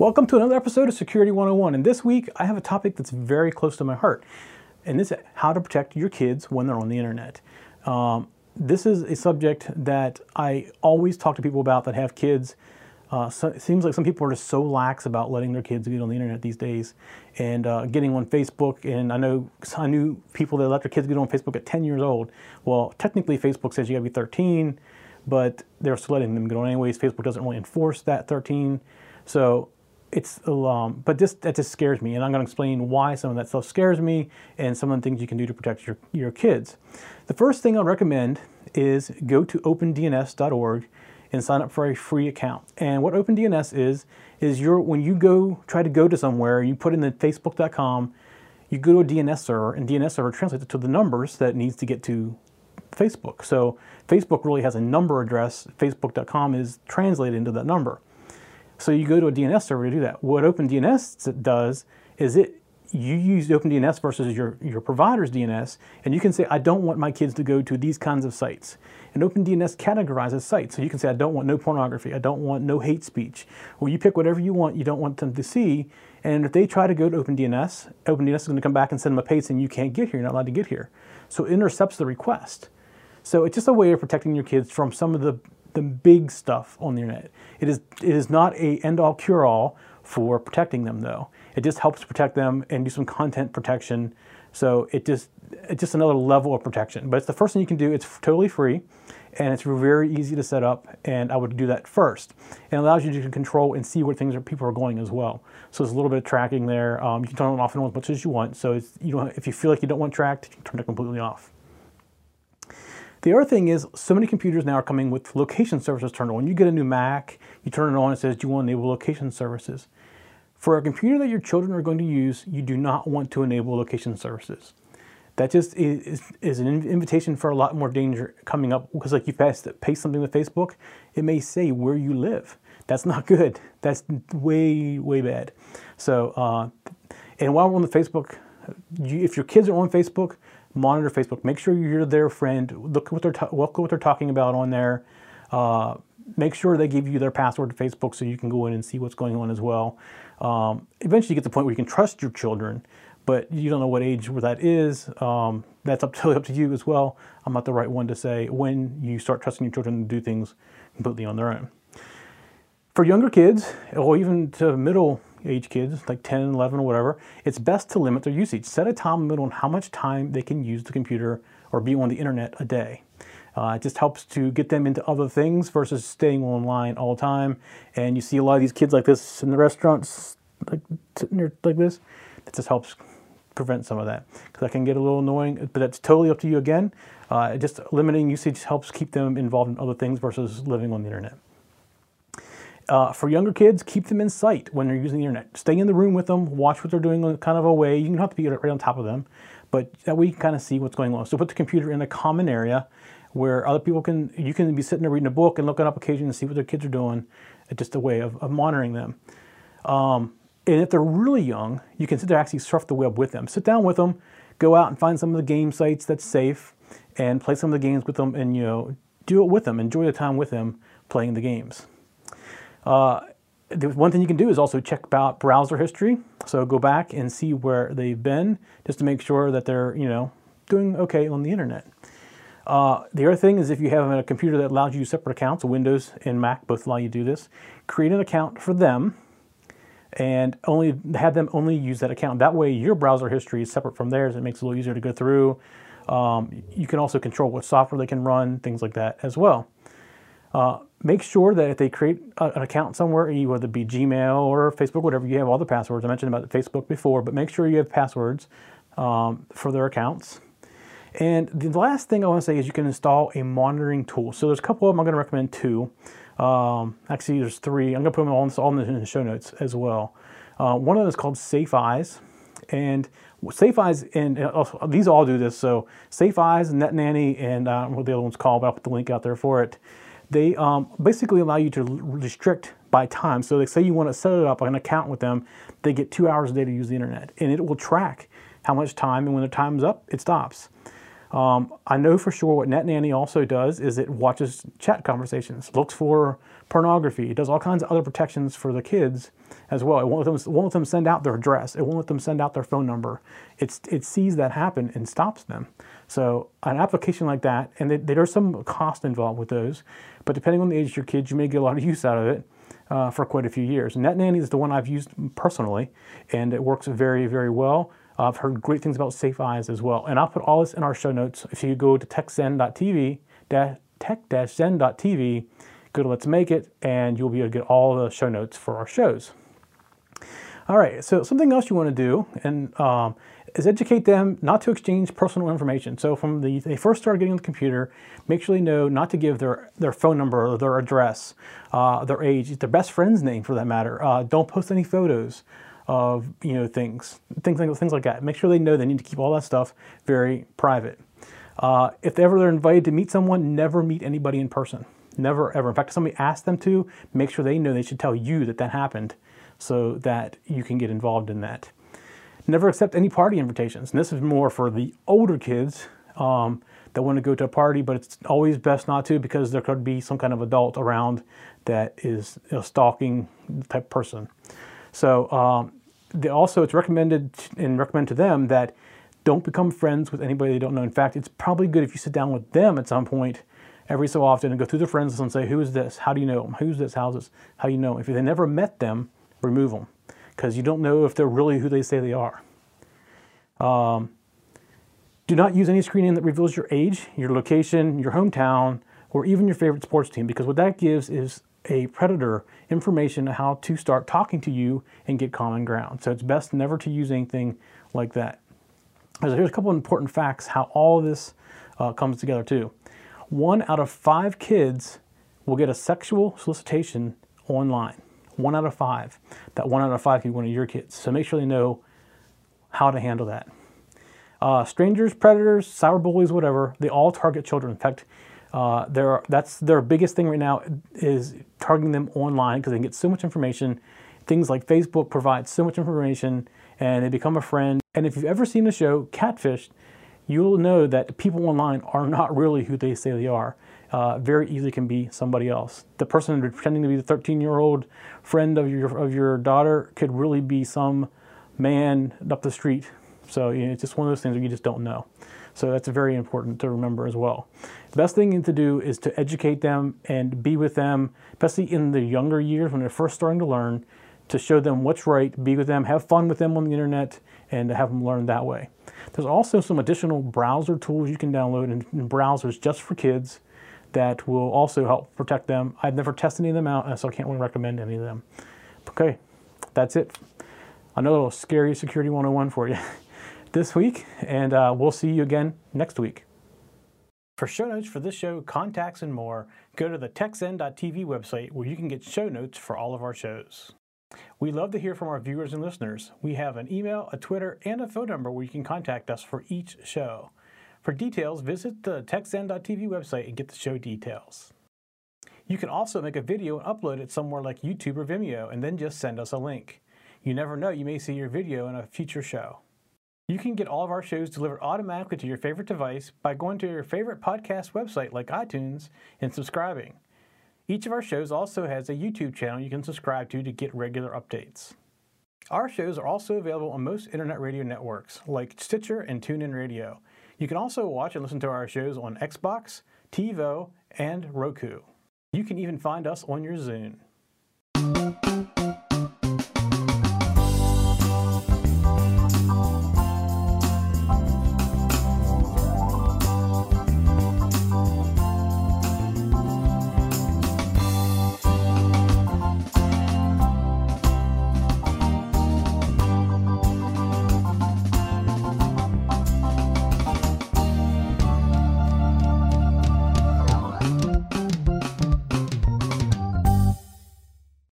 Welcome to another episode of Security 101. And this week I have a topic that's very close to my heart, and this is how to protect your kids when they're on the internet. Um, this is a subject that I always talk to people about that have kids. Uh, so it seems like some people are just so lax about letting their kids get on the internet these days and uh, getting on Facebook. And I know I knew people that let their kids get on Facebook at 10 years old. Well, technically, Facebook says you got to be 13, but they're still letting them get on anyways. Facebook doesn't really enforce that 13. So it's um, but this that just scares me, and I'm going to explain why some of that stuff scares me and some of the things you can do to protect your your kids. The first thing I'll recommend is go to opendns.org and sign up for a free account. And what OpenDNS is is your when you go try to go to somewhere, you put in the facebook.com, you go to a DNS server, and DNS server translates it to the numbers that needs to get to Facebook. So Facebook really has a number address. Facebook.com is translated into that number. So you go to a DNS server to do that. What OpenDNS does is it you use OpenDNS versus your, your provider's DNS, and you can say, I don't want my kids to go to these kinds of sites. And OpenDNS categorizes sites. So you can say, I don't want no pornography, I don't want no hate speech. Well, you pick whatever you want you don't want them to see. And if they try to go to OpenDNS, OpenDNS is going to come back and send them a page saying, you can't get here, you're not allowed to get here. So it intercepts the request. So it's just a way of protecting your kids from some of the the big stuff on the internet. It is, it is not a end-all cure-all for protecting them though. It just helps protect them and do some content protection. So it just, it's just another level of protection. But it's the first thing you can do. It's totally free and it's very easy to set up and I would do that first. It allows you to control and see where things are, people are going as well. So there's a little bit of tracking there. Um, you can turn it off and on as much as you want. So you don't, if you feel like you don't want tracked, you can turn it completely off. The other thing is, so many computers now are coming with location services turned on. When you get a new Mac, you turn it on, it says, do you want to enable location services? For a computer that your children are going to use, you do not want to enable location services. That just is, is an invitation for a lot more danger coming up because like you paste, paste something to Facebook, it may say where you live. That's not good. That's way, way bad. So, uh, and while we're on the Facebook, you, if your kids are on Facebook, monitor Facebook. Make sure you're their friend. Look what they're look what they're talking about on there. Uh, make sure they give you their password to Facebook so you can go in and see what's going on as well. Um, eventually, you get to the point where you can trust your children, but you don't know what age where that is. Um, that's up to, up to you as well. I'm not the right one to say when you start trusting your children to do things completely on their own. For younger kids, or even to middle age kids, like 10, 11, or whatever, it's best to limit their usage. Set a time limit on how much time they can use the computer or be on the internet a day. Uh, it just helps to get them into other things versus staying online all the time. And you see a lot of these kids like this in the restaurants, like like this. It just helps prevent some of that because that can get a little annoying. But that's totally up to you again. Uh, just limiting usage helps keep them involved in other things versus living on the internet. Uh, for younger kids, keep them in sight when they're using the internet. Stay in the room with them, watch what they're doing kind of away. You don't have to be right on top of them, but that way you can kind of see what's going on. So put the computer in a common area where other people can, you can be sitting there reading a book and looking up occasionally to see what their kids are doing. It's just a way of, of monitoring them. Um, and if they're really young, you can sit there actually surf the web with them. Sit down with them, go out and find some of the game sites that's safe and play some of the games with them and, you know, do it with them. Enjoy the time with them playing the games. Uh, the one thing you can do is also check about browser history. So go back and see where they've been just to make sure that they're, you know, doing okay on the internet. Uh, the other thing is if you have a computer that allows you separate accounts, Windows and Mac both allow you to do this, create an account for them and only have them only use that account. That way your browser history is separate from theirs. It makes it a little easier to go through. Um, you can also control what software they can run, things like that as well. Uh, make sure that if they create a, an account somewhere, whether it be Gmail or Facebook, whatever, you have all the passwords. I mentioned about Facebook before, but make sure you have passwords um, for their accounts. And the last thing I want to say is you can install a monitoring tool. So there's a couple of them. I'm going to recommend two. Um, actually, there's three. I'm going to put them all, all in the show notes as well. Uh, one of them is called Safe Eyes. And Safe Eyes, and uh, these all do this. So Safe Eyes, Net Nanny, and uh, what the other one's called, but I'll put the link out there for it they um, basically allow you to restrict by time. So they say you want to set it up an account with them, they get two hours a day to use the internet, and it will track how much time, and when the time's up, it stops. Um, I know for sure what NetNanny also does is it watches chat conversations, looks for pornography. It does all kinds of other protections for the kids as well. It won't let them, won't let them send out their address. It won't let them send out their phone number. It's, it sees that happen and stops them. So an application like that, and there's some cost involved with those, but depending on the age of your kids, you may get a lot of use out of it. Uh, for quite a few years. Net Nanny is the one I've used personally, and it works very, very well. Uh, I've heard great things about Safe Eyes as well. And I'll put all this in our show notes. If you go to techzen.tv, tech-zen.tv, go to Let's Make It, and you'll be able to get all the show notes for our shows. All right, so something else you want to do and um, is educate them not to exchange personal information. So from the they first start getting on the computer, make sure they know not to give their, their phone number or their address, uh, their age, their best friend's name for that matter. Uh, don't post any photos of you know things, things like things like that. Make sure they know they need to keep all that stuff very private. Uh, if ever they're invited to meet someone, never meet anybody in person. Never ever. In fact, if somebody asks them to, make sure they know they should tell you that that happened so that you can get involved in that. Never accept any party invitations. And this is more for the older kids um, that want to go to a party, but it's always best not to because there could be some kind of adult around that is a stalking type person. So um, they also, it's recommended and recommend to them that don't become friends with anybody they don't know. In fact, it's probably good if you sit down with them at some point every so often and go through their friends list and say, who is this? How do you know them? Who's this? How's this? How do you know? If they never met them, remove them because you don't know if they're really who they say they are. Um, do not use any screen name that reveals your age, your location, your hometown, or even your favorite sports team because what that gives is a predator information on how to start talking to you and get common ground. So it's best never to use anything like that. So here's a couple of important facts how all this uh, comes together too. One out of five kids will get a sexual solicitation online. One out of five. That one out of five can be one of your kids. So make sure they know how to handle that. Uh, strangers, predators, cyber bullies, whatever, they all target children. In fact, uh, that's their biggest thing right now is targeting them online because they get so much information. Things like Facebook provide so much information and they become a friend. And if you've ever seen the show Catfish, you'll know that people online are not really who they say they are. Uh, very easily can be somebody else. The person pretending to be the 13-year-old friend of your of your daughter could really be some man up the street. So you know, it's just one of those things where you just don't know. So that's very important to remember as well. The best thing to do is to educate them and be with them, especially in the younger years when they're first starting to learn, to show them what's right, be with them, have fun with them on the internet, and have them learn that way. There's also some additional browser tools you can download in browsers just for kids that will also help protect them. I've never tested any of them out, so I can't really recommend any of them. Okay, that's it. Another little scary security 101 for you this week, and uh, we'll see you again next week. For show notes for this show, contacts, and more, go to the techzen.tv website where you can get show notes for all of our shows. We love to hear from our viewers and listeners. We have an email, a Twitter, and a phone number where you can contact us for each show. For details, visit the techzen.tv website and get the show details. You can also make a video and upload it somewhere like YouTube or Vimeo and then just send us a link. You never know, you may see your video in a future show. You can get all of our shows delivered automatically to your favorite device by going to your favorite podcast website like iTunes and subscribing. Each of our shows also has a YouTube channel you can subscribe to to get regular updates. Our shows are also available on most internet radio networks like Stitcher and TuneIn Radio. You can also watch and listen to our shows on Xbox, TiVo, and Roku. You can even find us on your Zune.